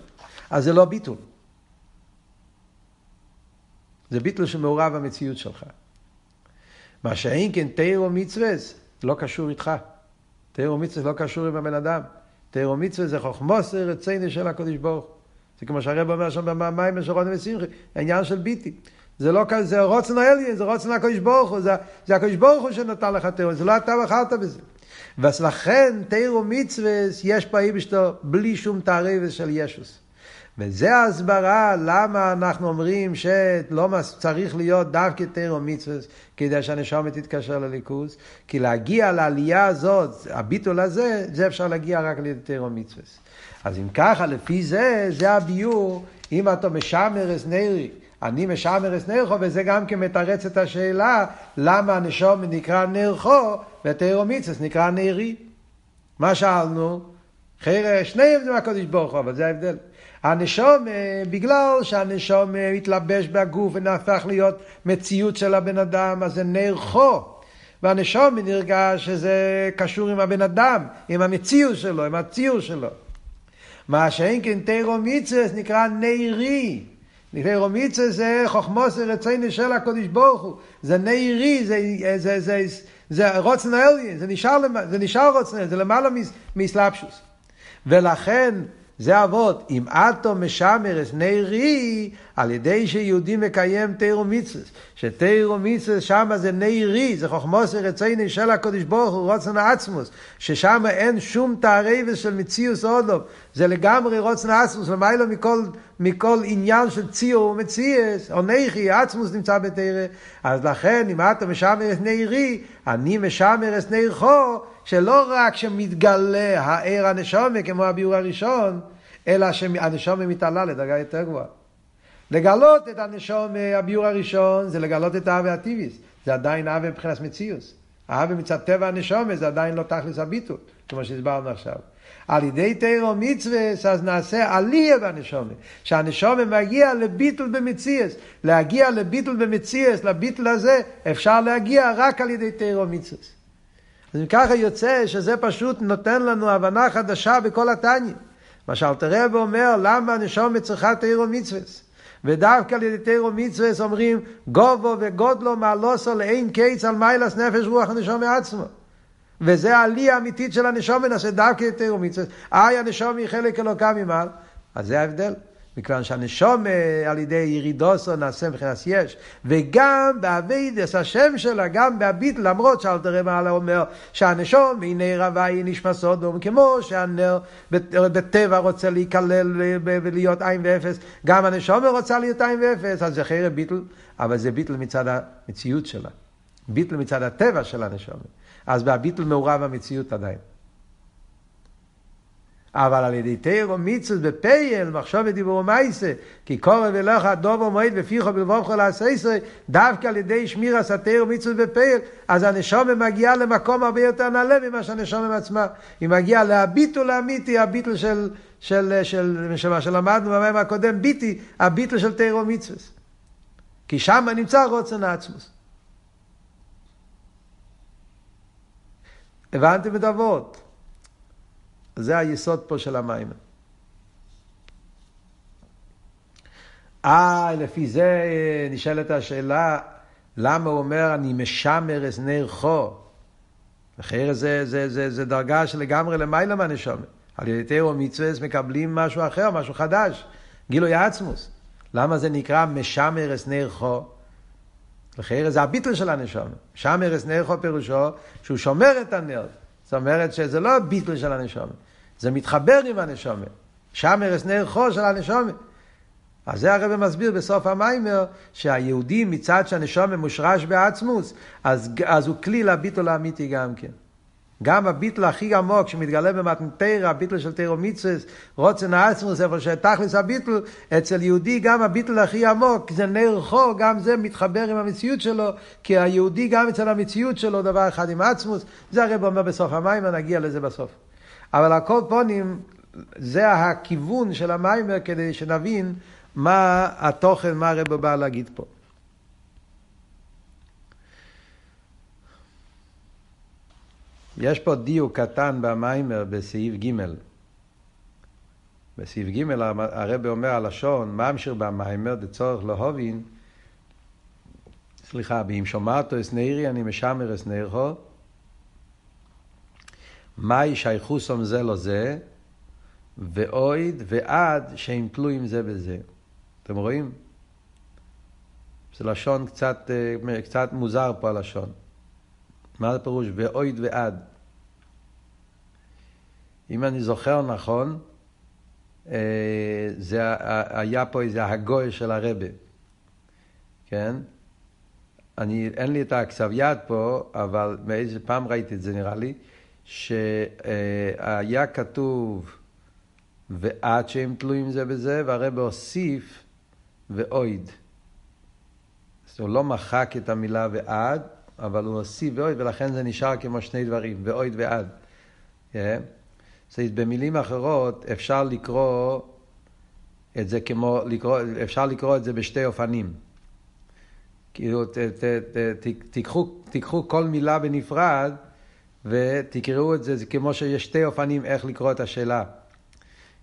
אז זה לא ביטול. זה ביטול שמעורב במציאות שלך. מה שאין כן תירו מצווה, לא קשור איתך. תיאור מצווה לא קשור עם הבן אדם. תירו מצווה זה חוכמוסר רצינו של הקודש ברוך זה כמו שהרב אומר שם במים של רוני ושמחי, העניין של ביטי. זה לא כזה, זה רוצן האליין, זה רוצן הקודש ברוך הוא, זה, זה הקודש ברוך הוא שנתן לך תירו, זה לא אתה בחרת בזה. ולכן תירו מצווה יש פה איבשתו בלי שום תערבת של ישוס. וזה ההסברה למה אנחנו אומרים שלא צריך להיות דווקא תירו מצווה כדי שהנשומת תתקשר לליכוז, כי להגיע לעלייה הזאת, הביטול הזה, זה אפשר להגיע רק על ידי תירו מצווה. אז אם ככה, לפי זה, זה הביור, אם אתה משמר אס נרי, אני משמר אס נרחו, וזה גם כן מתרץ את השאלה, למה הנשום נקרא נרחו, ותירו מצווה נקרא נרי. מה שאלנו? חיירה, שניהם זה מהקודש ברוך הוא, אבל זה ההבדל. הנשום, אה, בגלל שהנשום אה, התלבש בגוף ונהפך להיות מציאות של הבן אדם, אז זה נרחו. והנשום נרגש שזה קשור עם הבן אדם, עם המציאות שלו, עם הציור שלו. מה שאין כן תירו מצווה נקרא נעירי. תירו מצווה זה חוכמוס רצינו של הקודש ברוך הוא. זה נעירי, זה, זה, זה, זה, רוצן העליין, זה נשאר, זה נשאר רוצן, זה למעלה מסלפשוס. ולכן זה אבות, אם אטו משמר את נערי, על ידי שיהודי מקיים תירו מצווה, שתירו מצווה שמה זה נערי, זה חוכמוס רציני של הקודש ברוך הוא, רוצן העצמוס, ששם אין שום תערבת של מציאוס אודוב, זה לגמרי רוצן העצמוס, למיילו מכל, מכל עניין של ציור ומציאס, או נכי, עצמוס נמצא בתירה, אז לכן אם אטו משמר את נערי, אני משמר את נערכו, שלא רק שמתגלה הער הנשומה כמו הביאור הראשון, אלא שהנשומה מתעלה לדרגה יותר גבוהה. לגלות את הנשומה, הביאור הראשון, זה לגלות את האווה הטיביס. זה עדיין האווה מבחינת מציאוס. האווה מצד טבע הנשומה זה עדיין לא תכלס הביטול, כמו שהסברנו עכשיו. על ידי תירו מצווה, אז נעשה עלייה בנשומה. שהנשומה מגיע לביטול במציאס. להגיע לביטול במציאס, לביטול הזה, אפשר להגיע רק על ידי תירו מצווה. אז אם ככה יוצא שזה פשוט נותן לנו הבנה חדשה בכל התניא. מה שאלתר רב אומר, למה הנשום צריכה תירו מצווה? ודווקא על ידי תירו מצווה אומרים, גובו וגודלו מעלוסו לאין קיץ על מיילס נפש רוח הנשום מעצמו. וזה העלי האמיתית של הנשום ונעשה דווקא תירו מצווה. איי הנשום היא חלק אלוקה ממעל. אז זה ההבדל. מכיוון שהנשום על ידי ירידוסו נעשה מבחינת יש, וגם באביידס השם שלה, גם בהביט, למרות שאלתר מעלה אומר שהנשום הנה רבי נשמע סודום, כמו שהנר בטבע רוצה להיכלל ולהיות עין ואפס, גם הנשום רוצה להיות עין ואפס, אז זה חרב ביטל, אבל זה ביטל מצד המציאות שלה, ביטל מצד הטבע של הנשום, אז בהביטל מעורב המציאות עדיין. אבל על ידי תירו מצווה בפייל, מחשוב ודיבור ומייסה, כי קורא ולך דובר מועד ופיחו בלבובכו לעשייסה, דווקא על ידי שמיר עשה תירו מצווה בפייל, אז הנשומה מגיעה למקום הרבה יותר נעלה ממה שהנשומה עצמה. היא מגיעה להביטול האמיתי, הביטול של, של, של, של מה שלמדנו במים הקודם, ביטי, הביטול של תירו מצווה. כי שם נמצא רוצן העצמוס. הבנתם את אבות? זה היסוד פה של המים. אה, לפי זה נשאלת השאלה, למה הוא אומר, אני משמר את נר חו? אחרי זה, זה, זה, זה דרגה שלגמרי למעלה מהנשומת. על ידי תירו מצווה מקבלים משהו אחר, משהו חדש, גילוי עצמוס. למה זה נקרא משמר את נר חו? לחייר זה הביטל של הנשומת. שמר את נר חו פירושו שהוא שומר את הנר. זאת אומרת שזה לא ביטל של הנשומת, זה מתחבר עם הנשומת. שם ארץ נר חור של הנשומת. אז זה הרב מסביר בסוף המיימר, שהיהודי מצד שהנשומת מושרש בעצמוס, אז, אז הוא כלי לביטול האמיתי גם כן. גם הביטל הכי עמוק שמתגלה במתנתרא, הביטל של תירו מצווס, רוצן העצמוס, איפה שתכלס הביטל, אצל יהודי גם הביטל הכי עמוק, זה נר חור, גם זה מתחבר עם המציאות שלו, כי היהודי גם אצל המציאות שלו דבר אחד עם עצמוס, זה הרב אומר בסוף המים, נגיע לזה בסוף. אבל הכל פונים, זה הכיוון של המיימר כדי שנבין מה התוכן, מה הרב בא להגיד פה. יש פה דיוק קטן במיימר בסעיף ג' בסעיף ג' הרב אומר הלשון, ממשיר במיימר דצורך להובין, סליחה, באם שומעתו אסנאירי אני משמר אסנאירכו, מהי שייכוסום זה לא זה, ואויד ועד שהם תלויים זה בזה. אתם רואים? זה לשון קצת, אה, קצת מוזר פה הלשון. מה הפירוש? ואויד ועד. אם אני זוכר נכון, אה, זה היה פה איזה הגוי של הרבה, כן? אני, אין לי את הכסב יד פה, אבל באיזה פעם ראיתי את זה נראה לי, שהיה כתוב ועד שהם תלויים זה בזה, והרבה הוסיף ואויד. אז הוא לא מחק את המילה ועד, אבל הוא הוסיף ואויד, ולכן זה נשאר כמו שני דברים, ואויד ועד. Yeah. אז במילים אחרות אפשר לקרוא את זה כמו, לקרוא, אפשר לקרוא את זה בשתי אופנים. כאילו, ת, ת, ת, ת, תיקחו, כל מילה בנפרד ותקראו את זה, זה כמו שיש שתי אופנים איך לקרוא את השאלה.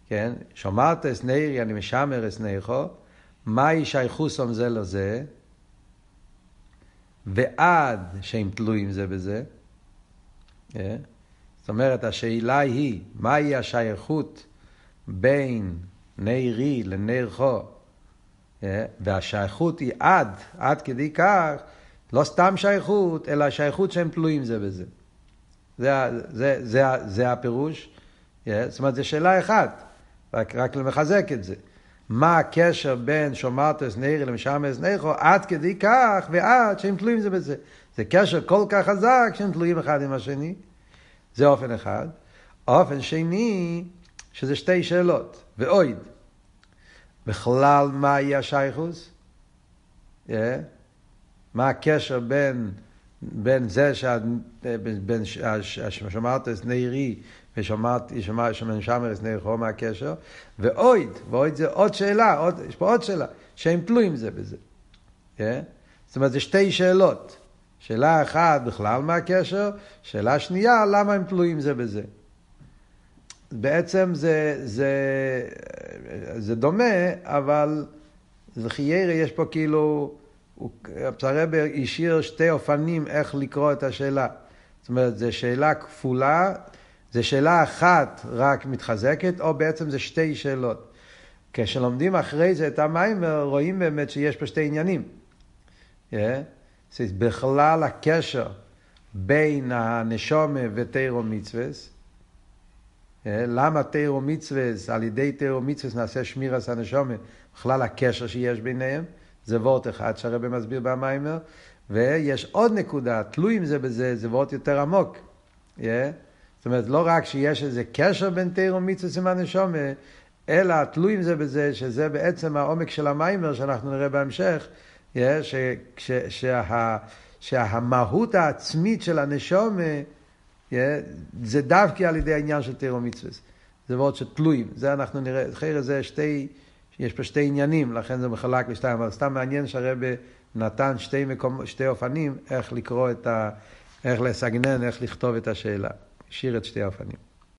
כן? שומעת אסנאירי, אני משמר אסנאיכו, מהי שייכוסום זה לזה, ועד שהם תלויים זה בזה. כן? זאת אומרת, השאלה היא, מהי השייכות בין נערי לנער חו? אה, והשייכות היא עד, עד כדי כך, לא סתם שייכות, אלא שייכות שהם תלויים זה בזה. זה, זה, זה, זה הפירוש. אה, זאת אומרת, זו שאלה אחת, רק, רק למחזק את זה. מה הקשר בין שומרתס נערי למשמש נערכו עד כדי כך ועד שהם תלויים זה בזה. זה קשר כל כך חזק שהם תלויים אחד עם השני. זה אופן אחד. אופן שני, שזה שתי שאלות, ואויד. בכלל, מהי השייכוס? Yeah. מה הקשר בין, בין זה בין ששמרת את נעירי ושמרת שמנשמר את נעירכו, מה הקשר? ואויד, ואויד זה עוד שאלה, עוד, יש פה עוד שאלה, שהם תלויים זה בזה. Yeah. זאת אומרת, זה שתי שאלות. שאלה אחת, בכלל מה הקשר? שאלה שנייה, למה הם תלויים זה בזה? בעצם זה, זה, זה דומה, אבל זה חיירה, יש פה כאילו, הפסרבר השאיר שתי אופנים איך לקרוא את השאלה. זאת אומרת, זו שאלה כפולה, זו שאלה אחת רק מתחזקת, או בעצם זה שתי שאלות. כשלומדים אחרי זה את המים, רואים באמת שיש פה שתי עניינים. Yeah. בכלל הקשר בין הנשומה ותירו מצווה, למה תירו מצווה, על ידי תירו מצווה נעשה שמירס הנשומה, בכלל הקשר שיש ביניהם, זה וורט אחד שהרבא מסביר במיימר, ויש עוד נקודה, תלויים זה בזה, זה וורט יותר עמוק. Yeah. זאת אומרת, לא רק שיש איזה קשר בין תירו מצווה עם הנשומה, אלא תלויים זה בזה, שזה בעצם העומק של המיימר שאנחנו נראה בהמשך, שהמהות העצמית של הנשום זה דווקא על ידי העניין של תירו מצווה. זה מאוד שתלויים. זה אנחנו נראה, אחרי זה שתי, יש פה שתי עניינים, לכן זה מחלק לשתיים, אבל סתם מעניין שהרבה נתן שתי, מקום, שתי אופנים איך לקרוא את ה... איך לסגנן, איך לכתוב את השאלה. השאיר את שתי האופנים.